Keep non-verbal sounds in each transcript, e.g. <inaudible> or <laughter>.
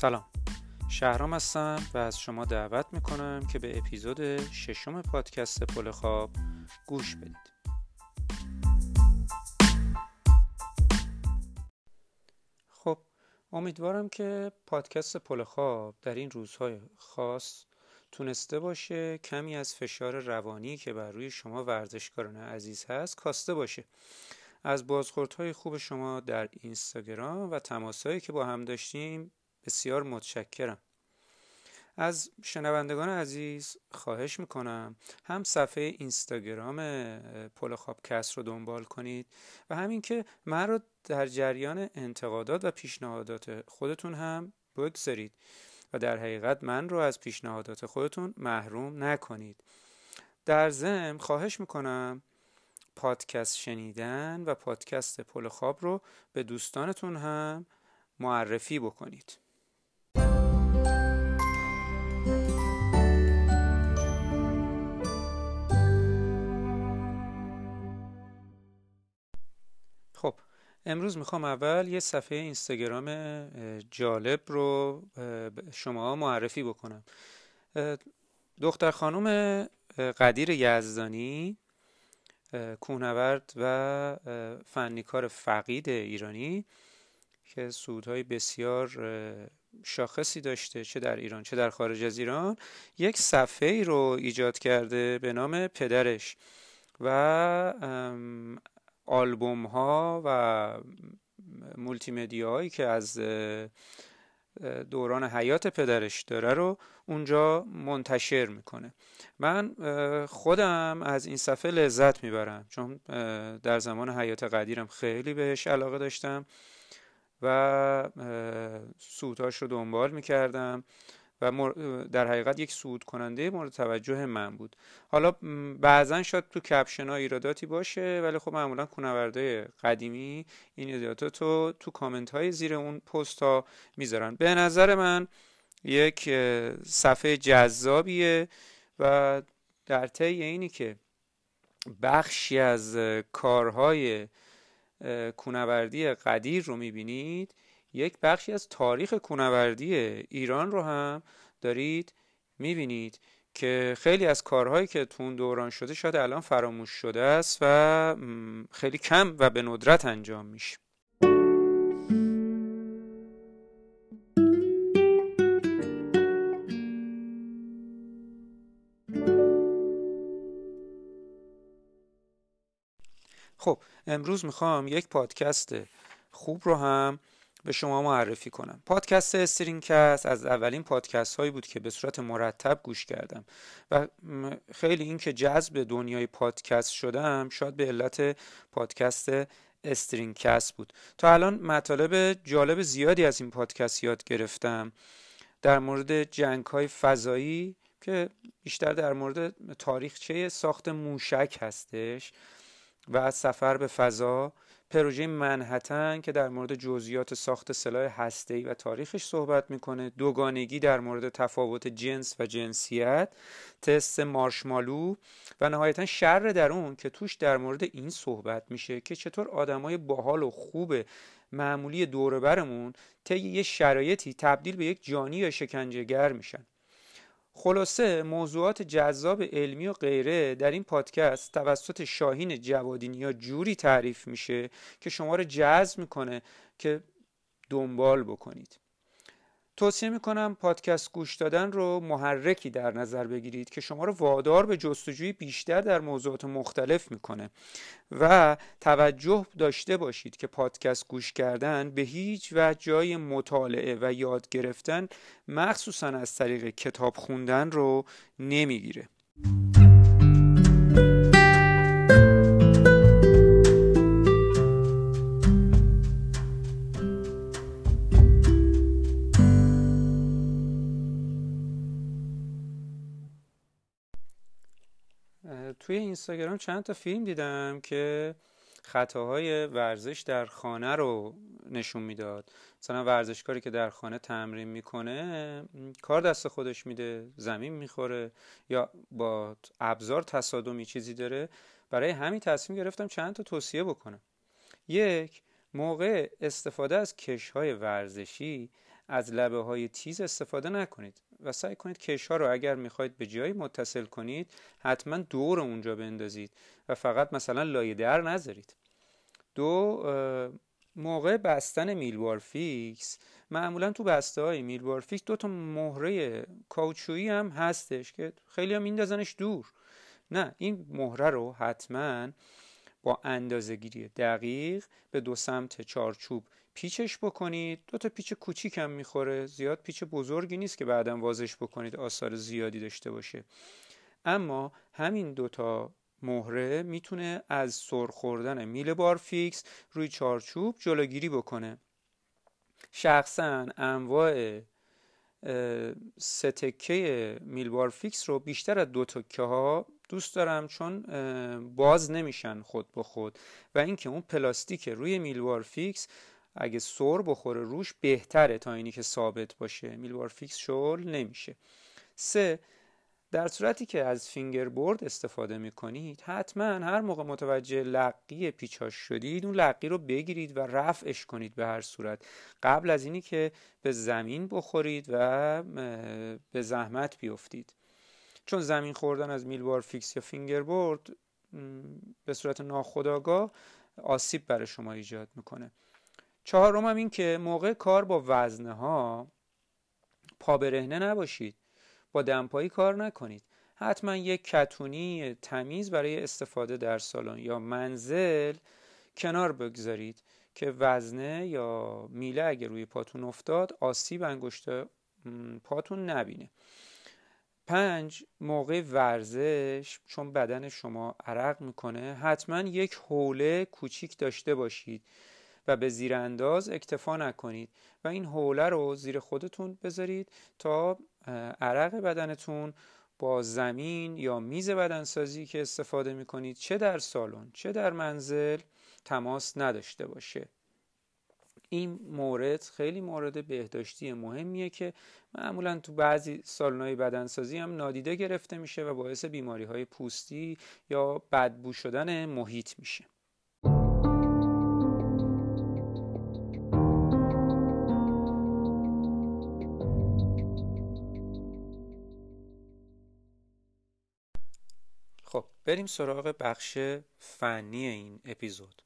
سلام. شهرام هستم و از شما دعوت می‌کنم که به اپیزود ششم پادکست پل خواب گوش بدید. خب امیدوارم که پادکست پل خواب در این روزهای خاص تونسته باشه کمی از فشار روانی که بر روی شما ورزشکاران عزیز هست کاسته باشه. از بازخوردهای خوب شما در اینستاگرام و تماسهایی که با هم داشتیم بسیار متشکرم. از شنوندگان عزیز خواهش می‌کنم هم صفحه اینستاگرام پل خوابکست رو دنبال کنید و همین که من رو در جریان انتقادات و پیشنهادات خودتون هم بگذارید و در حقیقت من رو از پیشنهادات خودتون محروم نکنید. در ضمن خواهش می‌کنم پادکست شنیدن و پادکست پل خواب رو به دوستانتون هم معرفی بکنید. امروز می‌خوام اول یه صفحه اینستاگرام جالب رو شما معرفی بکنم. دختر خانم قدیر یزدانی کوهنورد و فنیکار فقید ایرانی که سودهای بسیار شاخصی داشته چه در ایران چه در خارج از ایران یک صفحه ای رو ایجاد کرده به نام پدرش و آلبوم ها و مولتی هایی که از دوران حیات پدرش داره رو اونجا منتشر می‌کنه. من خودم از این صفحه لذت می‌برم چون در زمان حیات قدیرم خیلی بهش علاقه داشتم و سودهاش رو دنبال می‌کردم. و در حقیقت یک سود کننده مورد توجه من بود. حالا بعضا شاید تو کپشن ها ایراداتی باشه ولی خب معمولا کونورده قدیمی این ایرادات رو تو کامنت های زیر اون پست ها می‌ذارن. به نظر من یک صفحه جذابیه و در طی اینی که بخشی از کارهای کونوردی قدیر رو می‌بینید یک بخشی از تاریخ کونوردی ایران رو هم دارید می‌بینید که خیلی از کارهایی که تو دوران شده شاید الان فراموش شده است و خیلی کم و به ندرت انجام میشه. خب امروز می‌خوام یک پادکست خوب رو هم به شما معرفی کنم. پادکست استرینکست از اولین پادکست هایی بود که به صورت مرتب گوش کردم و خیلی اینکه جذب دنیای پادکست شدم شاید به علت پادکست استرینکست بود. تا الان مطالب جالب زیادی از این پادکست یاد گرفتم در مورد جنگ های فضایی که بیشتر در مورد تاریخچه ساخت موشک هستش و سفر به فضا. پروژه منحتن که در مورد جزئیات ساخت سلاح هسته‌ای و تاریخش صحبت می‌کنه. دوگانگی در مورد تفاوت جنس و جنسیت تست مارشمالو و نهایتا شر درون که توش در مورد این صحبت میشه که چطور آدمای باحال و خوب معمولی دوربرمون طی یه شرایطی تبدیل به یک جانی یا شکنجهگر میشن. خلاصه موضوعات جذاب علمی و غیره در این پادکست توسط شاهین جوادینی یا جوری تعریف میشه که شما رو جذب می‌کنه که دنبال بکنید. توصیه می‌کنم پادکست گوش دادن رو محرکی در نظر بگیرید که شما رو وادار به جستجوی بیشتر در موضوعات مختلف می‌کنه. و توجه داشته باشید که پادکست گوش کردن به هیچ و جای مطالعه و یاد گرفتن مخصوصا از طریق کتاب خوندن رو نمی‌گیره. توی اینستاگرام چند تا فیلم دیدم که خطاهای ورزش در خانه رو نشون می‌داد. مثلا ورزشکاری که در خانه تمرین می‌کنه کار دست خودش میده زمین می‌خوره یا با ابزار تصادمی چیزی داره. برای همین تصمیم گرفتم چند تا توصیه بکنم. یک موقع استفاده از کشهای ورزشی از لبه های تیز استفاده نکنید و سعی کنید کش ها رو اگر می‌خواید به جایی متصل کنید حتما دور اونجا بندازید و فقط مثلا لای در نذارید. دوم موقع بستن میل بارفیکس. معمولا تو بسته های میل بارفیکس دو تا مهره کائوچویی هم هستش که خیلی هم میندازنش دور. نه این مهره رو حتما با اندازه گیری دقیق به دو سمت چارچوب پیچش بکنید. دو تا پیچ کوچیک هم می‌خوره. زیاد پیچ بزرگی نیست که بعدا وازش بکنید آثار زیادی داشته باشه. اما همین دوتا مهره می‌تونه از سر خوردن میل بارفیکس روی چارچوب جلوگیری بکنه. شخصا انواع سه تکه میل بارفیکس رو بیشتر از دو تکه ها دوست دارم چون باز نمیشن خود به خود. و اینکه اون پلاستیک روی میل بارفیکس اگه سر بخوره روش بهتره تا اینی که ثابت باشه. میل بارفیکس شل نمیشه. سه در صورتی که از fingerboard استفاده می‌کنید حتما هر موقع متوجه لقی پیچاش شدید اون لقی رو بگیرید و رفعش کنید به هر صورت. قبل از اینی که به زمین بخورید و به زحمت بیفتید. چون زمین خوردن از میل بارفیکس یا fingerboard به صورت ناخودآگاه آسیب برای شما ایجاد می‌کنه. چهارم هم این که موقع کار با وزنه ها پا برهنه نباشید. با دمپایی کار نکنید. حتما یک کتونی تمیز برای استفاده در سالن یا منزل کنار بگذارید که وزنه یا میله اگر روی پاتون افتاد آسیب انگشت پاتون نبینه. پنج موقع ورزش چون بدن شما عرق می‌کنه حتما یک حوله کوچیک داشته باشید. و به زیر انداز اکتفا نکنید و این حوله رو زیر خودتون بذارید تا عرق بدنتون با زمین یا میز بدنسازی که استفاده می‌کنید چه در سالن چه در منزل تماس نداشته باشه. این مورد خیلی مورد بهداشتی مهمیه که معمولا تو بعضی سالن‌های بدنسازی هم نادیده گرفته میشه و باعث بیماری های پوستی یا بدبو شدن محیط میشه. بریم سراغ بخش فنی این اپیزود.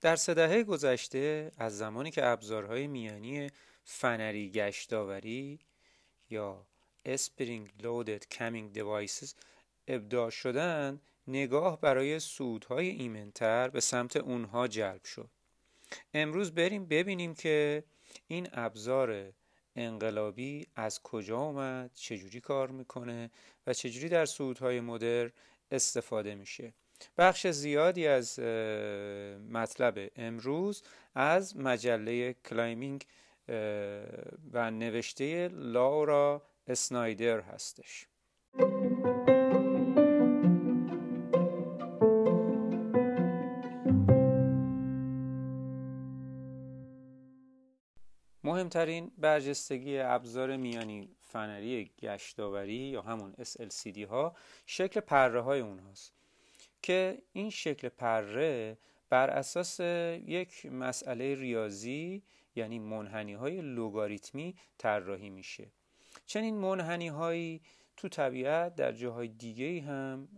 در سه دهه گذشته از زمانی که ابزارهای میانی فنری گشتاوری یا spring loaded camming devices ابداع شدن نگاه برای صعودهای ایمنتر به سمت اونها جلب شد. امروز بریم ببینیم که این ابزار انقلابی از کجا اومد چجوری کار می‌کنه و چجوری در صعودهای مدرن استفاده میشه. بخش زیادی از مطلب امروز از مجله Climbing و نوشته لورا اسنایدر هستش. مهمترین برجستگی ابزار میانی فنری گشتاوری یا همون SLCD ها شکل پره های اونهاست که این شکل پره بر اساس یک مسئله ریاضی یعنی منحنی های لوگاریتمی طراحی میشه. چنین منحنی هایی تو طبیعت در جاهای دیگه هم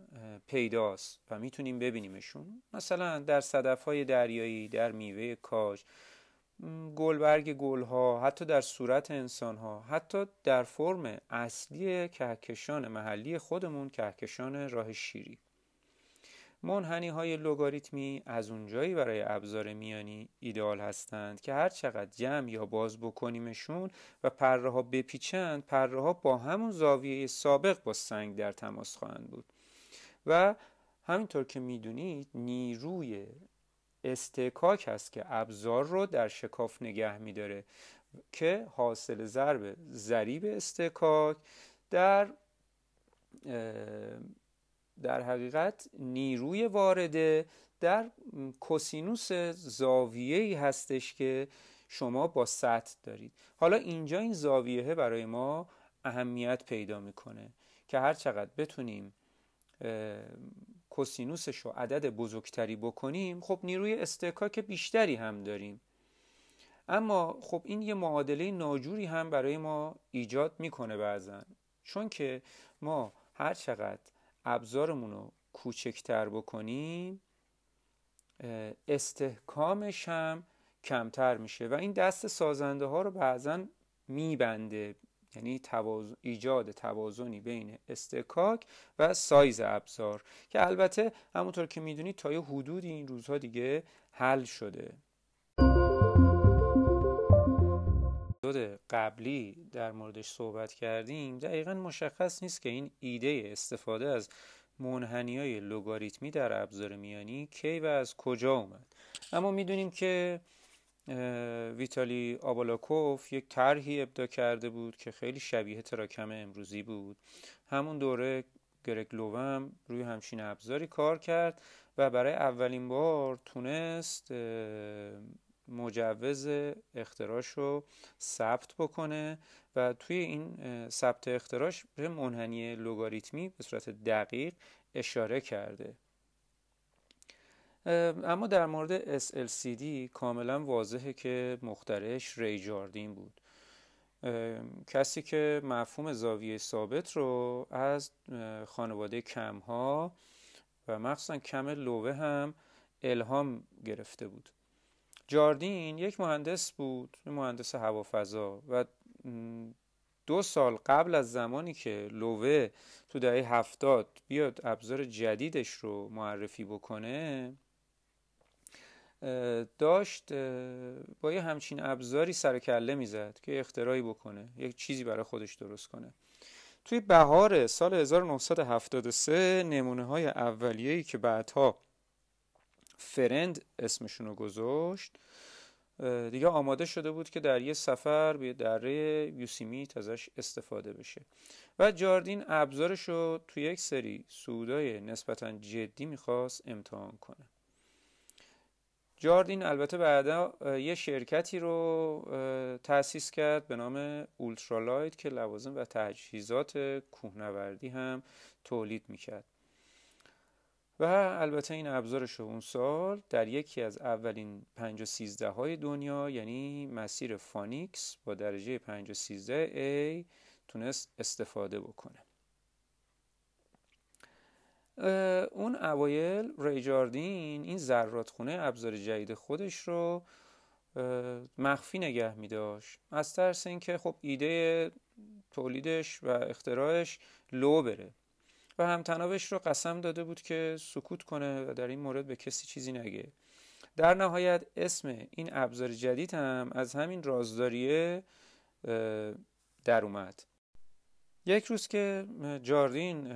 پیداست و می‌تونیم ببینیمشون. مثلا در صدف های دریایی در میوه کاج گلبرگ گلها حتی در صورت انسان ها حتی در فرم اصلی کهکشان محلی خودمون کهکشان راه شیری. منحنی های لوگاریتمی از اونجایی برای ابزار میانی ایدئال هستند که هر چقدر جمع یا باز بکنیمشون و پره ها بپیچند پره ها با همون زاویه سابق با سنگ در تماس خواهند بود. و همینطور که می‌دونید نیروی استکاک هست که ابزار رو در شکاف نگه میداره که حاصل ضرب ضریب استکاک در در حقیقت نیروی وارده در کوسینوس زاویه ای هستش که شما با سطح دارید. حالا اینجا این زاویه برای ما اهمیت پیدا می‌کنه که هر چقدر بتونیم کوسینوسش رو عدد بزرگتری بکنیم خب نیروی استکاک بیشتری هم داریم. اما خب این یه معادله ناجوری هم برای ما ایجاد می‌کنه بعضا. چون که ما هر چقدر ابزارمون رو کوچکتر بکنیم استحکامش هم کمتر میشه و این دست سازنده ها رو بعضا میبنده. یعنی ایجاد توازنی بین استکاک و سایز ابزار که البته همونطور که می‌دونید تا یه حدودی این روزها دیگه حل شده. قبلی در موردش صحبت کردیم دقیقا مشخص نیست که این ایده استفاده از منحنی های لوگاریتمی در ابزار میانی کی و از کجا اومد. اما می‌دونیم که ویتالی آبالاکوف یک طرحی ابدا کرده بود که خیلی شبیه تراکم امروزی بود. همون دوره گرگ لووم روی همچین ابزاری کار کرد و برای اولین بار تونست مجوز اختراش رو ثبت بکنه و توی این ثبت اختراش به منحنی لوگاریتمی به صورت دقیق اشاره کرده. اما در مورد SLCD کاملا واضحه که مخترعش ری جاردین بود. کسی که مفهوم زاویه ثابت رو از خانواده کمها و مخصوصا کم لوه هم الهام گرفته بود. جاردین یک مهندس بود مهندس هوافضا و دو سال قبل از زمانی که لوه تو دهه هفتاد بیاد ابزار جدیدش رو معرفی بکنه داشت با یه همچین ابزاری سر کله می‌زد که اختراعی بکنه یک چیزی برای خودش درست کنه. توی بهار سال 1973 نمونه های اولیه‌ای که بعدها فرند اسمشون رو گذاشت دیگه آماده شده بود که در یه سفر به دره یوسیمیت ازش استفاده بشه. و جاردین ابزارش رو توی یک سری سودای نسبتا جدی می‌خواست امتحان کنه. جاردین البته بعدا یه شرکتی رو تأسیس کرد به نام اولترالایت که لوازم و تجهیزات کوهنوردی هم تولید می‌کرد. و البته این ابزارش رو اون سال در یکی از اولین 5 و 13 های دنیا یعنی مسیر فانیکس با درجه 5 و 13 A تونست استفاده بکنه. اون اوایل ریجاردین این ذراتخونه ابزار جدید خودش رو مخفی نگه می داشت. از ترس اینکه خب ایده تولیدش و اختراعش لو بره. و همتنابش رو قسم داده بود که سکوت کنه و در این مورد به کسی چیزی نگه. در نهایت اسم این ابزار جدید هم از همین رازداریه در اومد. یک روز که جاردین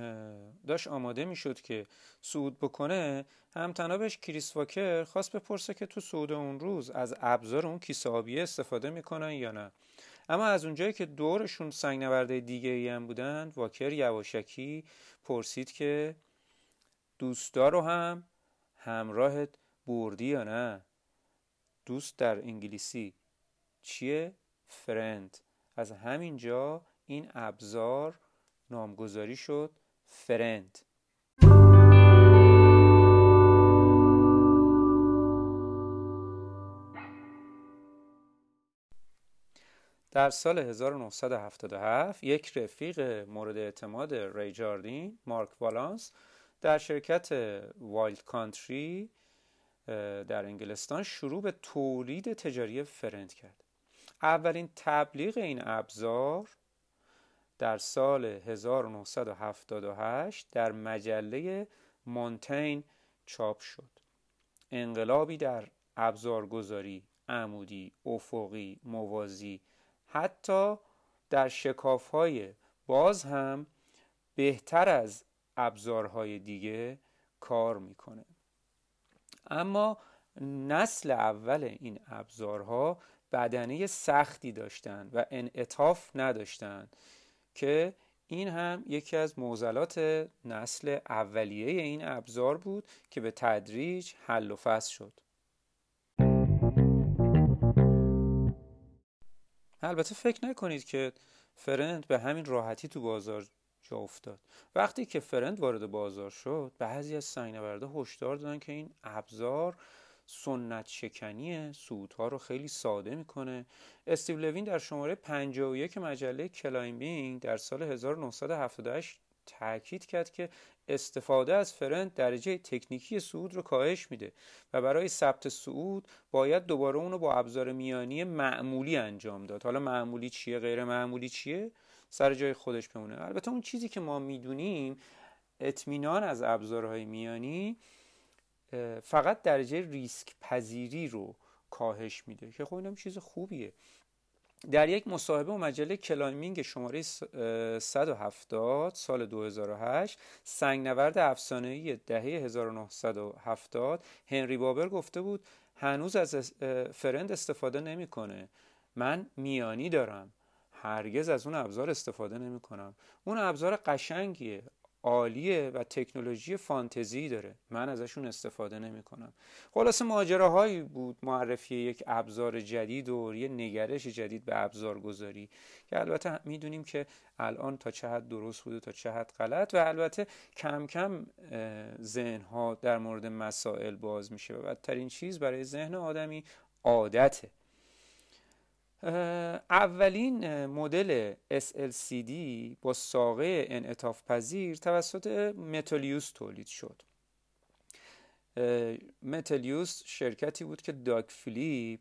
داشت آماده می‌شد که صعود بکنه همتنابش کریس واکر خواست بپرسه که تو صعود اون روز از ابزار اون کیسه استفاده می‌کنن یا نه. اما از اونجایی که دورشون سنگ نورده دیگه ای هم بودن واکر یواشکی پرسید که دوستا رو هم همراهت بردی یا نه؟ دوست در انگلیسی چیه؟ فرند. از همین جا این ابزار نامگذاری شد فرند. در سال 1977 یک رفیق مورد اعتماد ری جاردین مارک والانس در شرکت Wild Country در انگلستان شروع به تولید تجاری Friend کرد. اولین تبلیغ این ابزار در سال 1978 در مجله Mountain چاپ شد. انقلابی در ابزارگذاری عمودی افقی موازی حتی در شکاف های باز هم بهتر از ابزارهای دیگه کار می‌کنه. اما نسل اول این ابزارها بدنه سختی داشتند و انعطاف نداشتند که این هم یکی از معضلات نسل اولیه این ابزار بود که به تدریج حل و فصل شد. البته فکر نکنید که Friend به همین راحتی تو بازار جا افتاد. وقتی که Friend وارد بازار شد بعضی از سنگنوردها هشدار دادن که این ابزار سنت شکنیه صعودها رو خیلی ساده می‌کنه. استیو لوین در شماره 51 مجله Climbing در سال 1978 تاکید کرد که استفاده از Friend درجه تکنیکی صعود رو کاهش میده و برای ثبت صعود باید دوباره اونو با ابزار میانی معمولی انجام داد. حالا معمولی چیه غیر معمولی چیه؟ سر جای خودش بمونه. البته اون چیزی که ما می‌دونیم اطمینان از ابزارهای میانی فقط درجه ریسک پذیری رو کاهش میده که خب اینم چیز خوبیه. در یک مصاحبه با مجله Climbing شماره 170 سال 2008 سنگنورد افسانه‌ای دهه 1970 هنری باربر گفته بود هنوز از Friend استفاده نمی‌کنه. من میانی دارم. هرگز از اون ابزار استفاده نمی کنم اون ابزار قشنگیه. عالیه و تکنولوژی فانتزی داره. من ازشون استفاده نمی کنم خلاصه ماجراهایی بود. معرفی یک ابزار جدید و یه نگرش جدید به ابزار گذاری. که البته می‌دونیم که الان تا چه حد درست بوده تا چه حد غلط. و البته کم کم ذهن ها در مورد مسائل باز میشه. و بدترین چیز برای ذهن آدمی عادته. اولین مدل SLCD با ساقه انعطاف پذیر توسط Metolius تولید شد. Metolius شرکتی بود که داگ فیلیپس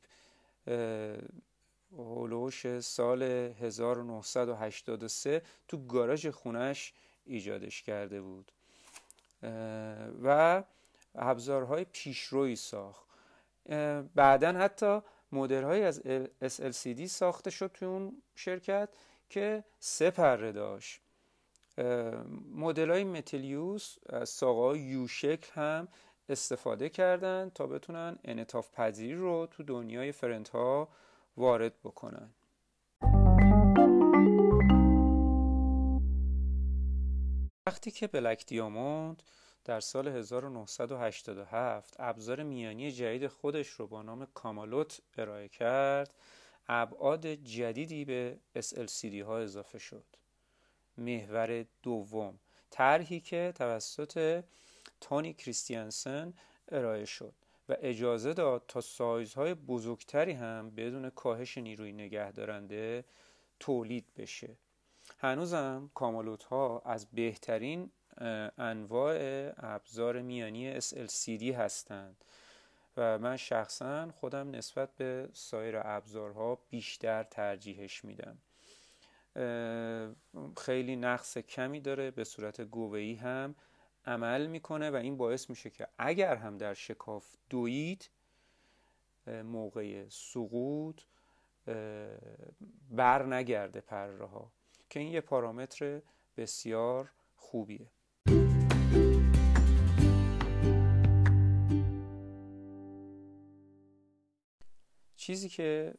حول و حوش سال 1983 تو گاراژ خونش ایجادش کرده بود. و ابزارهای پیشرویی ساخت. بعدا حتی مدل از SLCD ساخته شد توی اون شرکت که سه پره داشت. مدل های متلیوس از ساقه یو شکل هم استفاده کردن تا بتونن انطاف پذیری رو تو دنیای فرنت ها وارد بکنن. وقتی که بلک دیاموند در سال 1987 ابزار میانی جدید خودش رو با نام کامالوت ارائه کرد. ابعاد جدیدی به SLCD ها اضافه شد. محور دوم طرحی که توسط تونی کریستیانسن ارائه شد و اجازه داد تا سایزهای بزرگتری هم بدون کاهش نیروی نگهدارنده تولید بشه. هنوزم کامالوت ها از بهترین انواع ابزار میانی SLCD هستند. و من شخصا خودم نسبت به سایر ابزارها بیشتر ترجیحش میدم. خیلی نقص کمی داره به صورت گوهی هم عمل می‌کنه و این باعث میشه که اگر هم در شکاف دوید موقع سقوط بر نگرده پره ها که این یه پارامتر بسیار خوبیه. چیزی که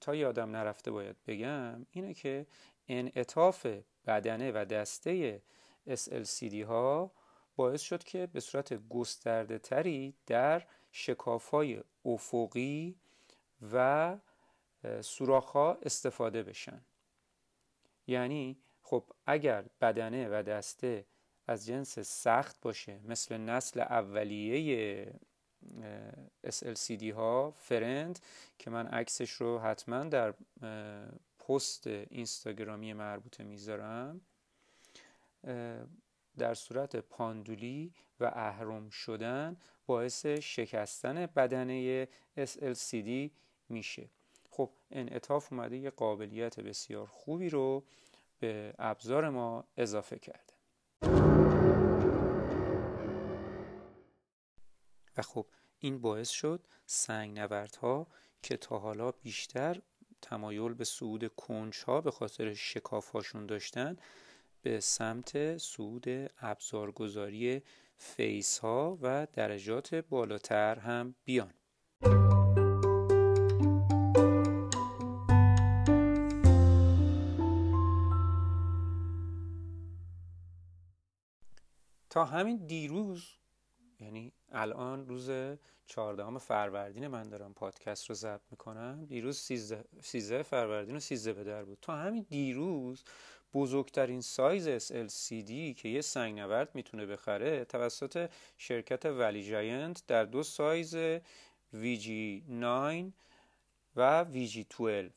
تا یادم نرفته باید بگم اینه که انعطاف بدنه و دسته SLCD ها باعث شد که به صورت گسترده تری در شکاف های افقی و سوراخ ها استفاده بشن. یعنی خب اگر بدنه و دسته از جنس سخت باشه مثل نسل اولیه SLCD ها فرند که من عکسش رو حتما در پست اینستاگرامی مربوطه می‌ذارم. در صورت پاندولی و اهرم شدن باعث شکستن بدنه SLCD میشه. خب انعطاف اومده یه قابلیت بسیار خوبی رو به ابزار ما اضافه کرده و خب این باعث شد سنگ نوردها که تا حالا بیشتر تمایل به صعود کنج ها به خاطر شکاف هاشون داشتن به سمت صعود ابزارگذاری فیس ها و درجات بالاتر هم بیان. تا همین دیروز یعنی الان روز 14 فروردین من دارم پادکست رو ضبط می‌کنم. دیروز 13 فروردین و 13 به در بود. تا همین دیروز بزرگترین سایز SLCD که یه سنگ نورد می‌تونه بخره توسط شرکت Valley Giant در دو سایز VG9 و VG12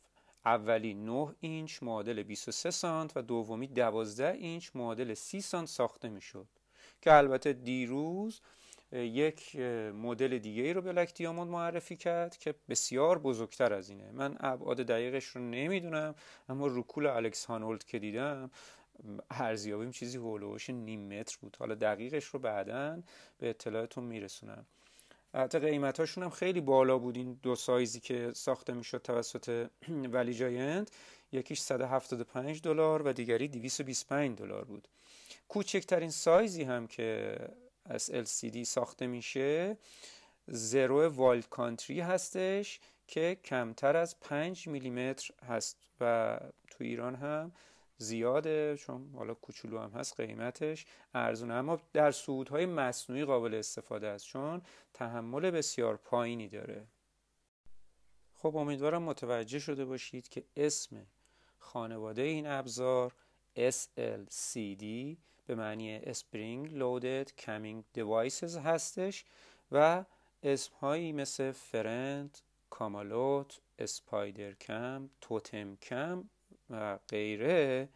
اولی 9 اینچ معادل 23 سانت و دومی 12 اینچ معادل 30 سانت ساخته می‌شد. که البته دیروز یک مدل دیگه ای رو بلک دیاموند معرفی کرد که بسیار بزرگتر از اینه. من ابعاد دقیقش رو نمی‌دونم اما رکول الکس هانولد که دیدم ارزیابیم چیزی هولوش نیم متر بود. حالا دقیقش رو بعدا به اطلاعتون میرسونم. حتی قیمتاشون هم خیلی بالا بود. این دو سایزی که ساخته می‌شد توسط <clears throat> ولی جاینت یکیش 175 دلار و دیگری 225 دلار بود. کوچکترین سایزی هم که از LCD ساخته میشه. زرو والد کانتری هستش که کمتر از 5 میلیمتر هست و تو ایران هم زیاده چون حالا کوچولو هم هست قیمتش ارزونه. اما در سعودهای مصنوعی قابل استفاده است چون تحمل بسیار پایینی داره. خب امیدوارم متوجه شده باشید که اسم خانواده این ابزار SLCD به معنی Spring Loaded Coming Devices هستش و اسم هایی مثل فرند، کامالوت، اسپایدر کم، توتم کم و غیره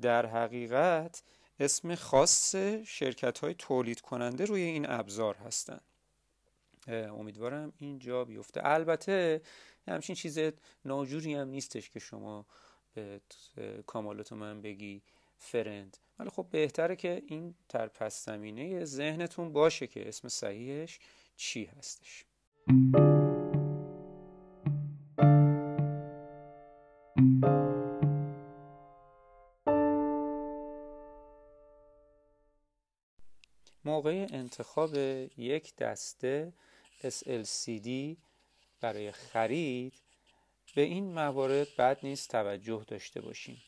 در حقیقت اسم خاص شرکت های تولید کننده روی این ابزار هستند امیدوارم این جا بیفته. البته همچین چیز ناجوری هم نیستش که شما به کامالات من بگی. فرند. ولی خب بهتره که این در پس زمینه ذهنتون باشه که اسم صحیحش چی هستش. موقع انتخاب یک دسته SLCD برای خرید به این موارد بد نیست توجه داشته باشیم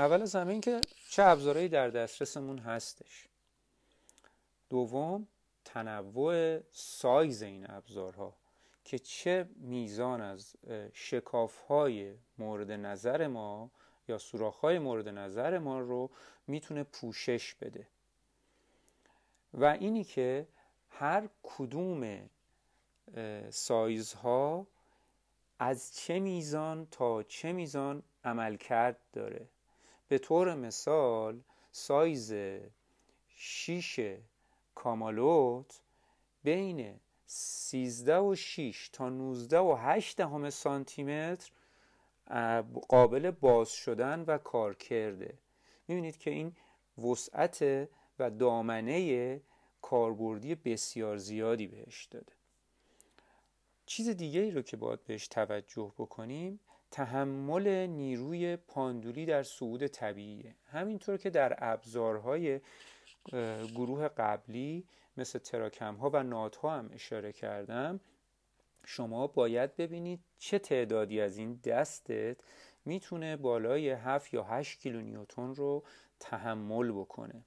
اول از همه که چه ابزارهایی در دسترسمون هستش. دوم تنوع سایز این ابزارها که چه میزان از شکاف های مورد نظر ما یا سوراخ های مورد نظر ما رو می‌تونه پوشش بده. و اینی که هر کدوم سایزها از چه میزان تا چه میزان عملکرد داره. به طور مثال سایز 6 کامالوت بین 13 و 6 تا 19 و 8 همه سانتی متر قابل باز شدن و کار کرده. می‌بینید که این وسعت و دامنه کاربردی بسیار زیادی بهش داده. چیز دیگه ای رو که باید بهش توجه بکنیم تحمل نیروی پاندولی در صعود طبیعیه. همینطور که در ابزارهای گروه قبلی مثل تراکم ها و نات ها هم اشاره کردم شما باید ببینید چه تعدادی از این دستت می‌تونه بالای 7 یا 8 کیلو نیوتن رو تحمل بکنه.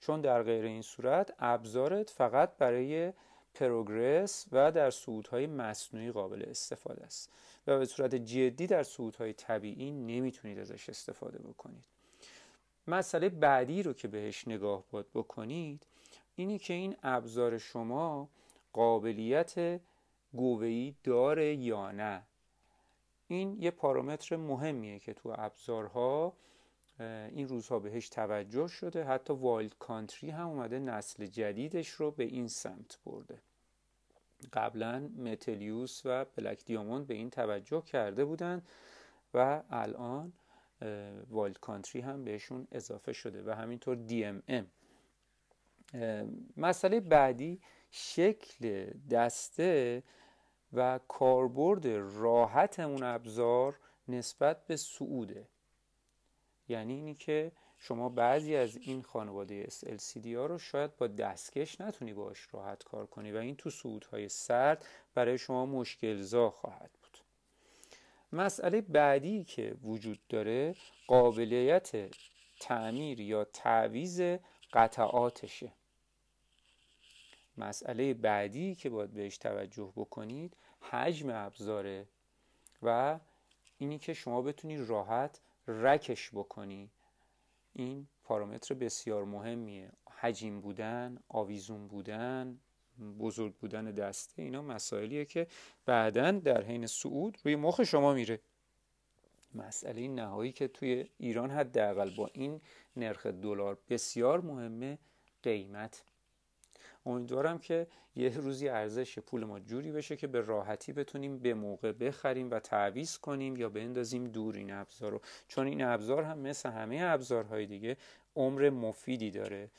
چون در غیر این صورت ابزارت فقط برای پروگرس و در صعودهای مصنوعی قابل استفاده است و به صورت جدی در صعودهای طبیعی نمی‌تونید ازش استفاده بکنید. مسئله بعدی رو که بهش نگاه باید بکنید اینی که این ابزار شما قابلیت گوه‌ای داره یا نه. این یه پارامتر مهمیه که تو ابزارها این روزها بهش توجه شده. حتی Wild Country هم اومده نسل جدیدش رو به این سمت برده. قبلا Metolius و Black Diamond به این توجه کرده بودن و الان Wild Country هم بهشون اضافه شده و همینطور DMM. مسئله بعدی شکل دسته و کاربرد راحت اون ابزار نسبت به سعوده یعنی اینی که شما بعضی از این خانواده SLCD ها رو شاید با دستکش نتونی باش راحت کار کنی و این تو صعودهای سرد برای شما مشکلزا خواهد بود. مسئله بعدی که وجود داره قابلیت تعمیر یا تعویز قطعاتشه. مسئله بعدی که باید بهش توجه بکنید حجم ابزاره و اینی که شما بتونید راحت رکش بکنی این پارامتر بسیار مهمیه. حجیم بودن آویزون بودن بزرگ بودن دسته اینا مسائلیه که بعدا در حین صعود روی مخ شما میره. مسئله نهایی که توی ایران حداقل با این نرخ دلار بسیار مهمه قیمت امیدوارم که یه روزی ارزش پول ما جوری بشه که به راحتی بتونیم به موقع بخریم و تعویض کنیم یا بندازیم دور این ابزار رو. چون این ابزار هم مثل همه ابزارهای دیگه عمر مفیدی داره.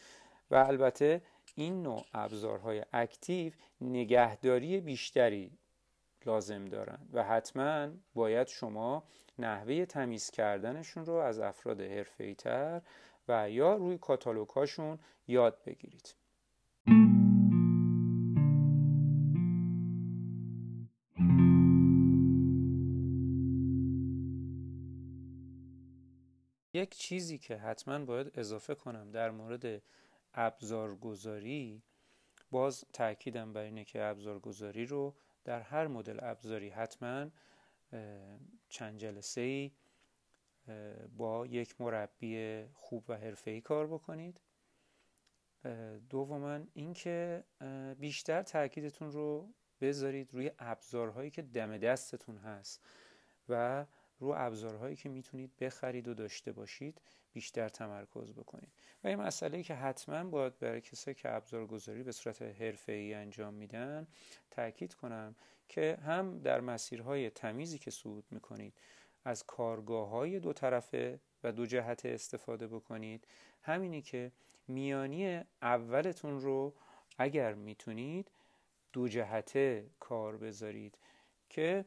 و البته این نوع ابزارهای اکتیو نگهداری بیشتری لازم دارن و حتما باید شما نحوه تمیز کردنشون رو از افراد حرفه‌ای تر و یا روی کاتالوگاشون یاد بگیرید. یک چیزی که حتما باید اضافه کنم در مورد ابزارگذاری باز تاکیدم بر اینه که ابزارگذاری رو در هر مدل ابزاری حتما چند جلسه ای با یک مربی خوب و حرفه‌ای کار بکنید. دوما اینکه بیشتر تاکیدتون رو بذارید روی ابزارهایی که دم دستتون هست و رو ابزارهایی که می‌تونید بخرید و داشته باشید بیشتر تمرکز بکنید. و این مسئله که حتما باید برای کسایی که ابزارگذاری به صورت حرفه‌ای انجام میدن تاکید کنم که هم در مسیرهای تمیزی که صعود می‌کنید از کارگاه های دو طرفه و دو جهت استفاده بکنید. همینی که میانی اولتون رو اگر می‌تونید دو جهته کار بذارید که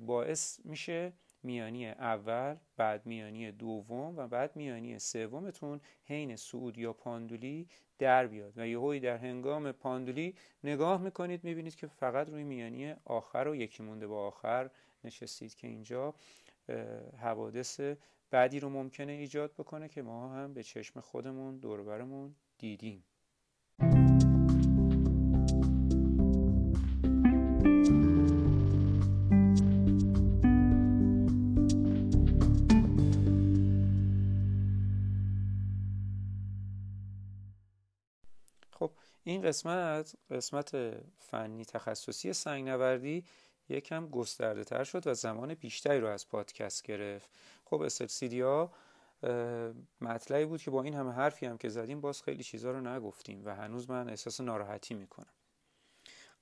باعث میشه میانی اول بعد میانی دوم و بعد میانی سومتون حین صعود یا پاندولی در بیاد. و یهویی در هنگام پاندولی نگاه می‌کنید می‌بینید که فقط روی میانی آخر و یکی مونده با آخر نشستید که اینجا حوادث بعدی رو ممکنه ایجاد بکنه که ما هم به چشم خودمون دوربرمون دیدیم. قسمت قسمت فنی تخصصی سنگ نوردی یکم گسترده تر شد و زمان بیشتری رو از پادکست گرفت. خب استرسیدیا مطلعی بود که با این همه حرفی هم که زدیم باز خیلی چیزها رو نگفتیم و هنوز من احساس ناراحتی می‌کنم.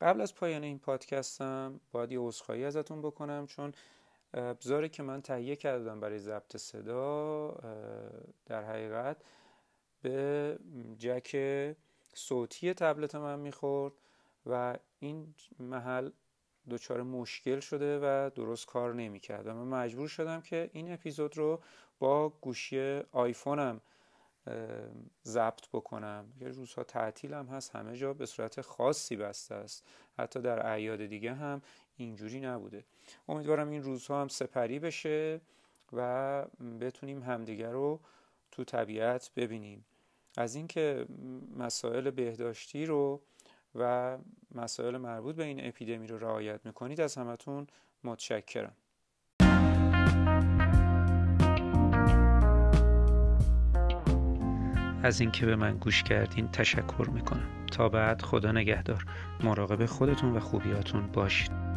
قبل از پایان این پادکستم باید یه عذرخواهی ازتون بکنم چون ابزاری که من تهیه کردم برای ضبط صدا در حقیقت به جک صوتی تبلت من می‌خورد و این محل دچار مشکل شده و درست کار نمی‌کرد و من مجبور شدم که این اپیزود رو با گوشی آیفونم ضبط بکنم. یه روزها تعطیل هم هست همه جا به صورت خاصی بسته است. حتی در اعیاد دیگه هم اینجوری نبوده. امیدوارم این روزها هم سپری بشه و بتونیم همدیگر رو تو طبیعت ببینیم. از اینکه مسائل بهداشتی رو و مسائل مربوط به این اپیدمی رو رعایت می‌کنید از همتون متشکرم. از اینکه به من گوش کردین تشکر می‌کنم. تا بعد خدا نگهدار. مراقب خودتون و خوبیاتون باشید.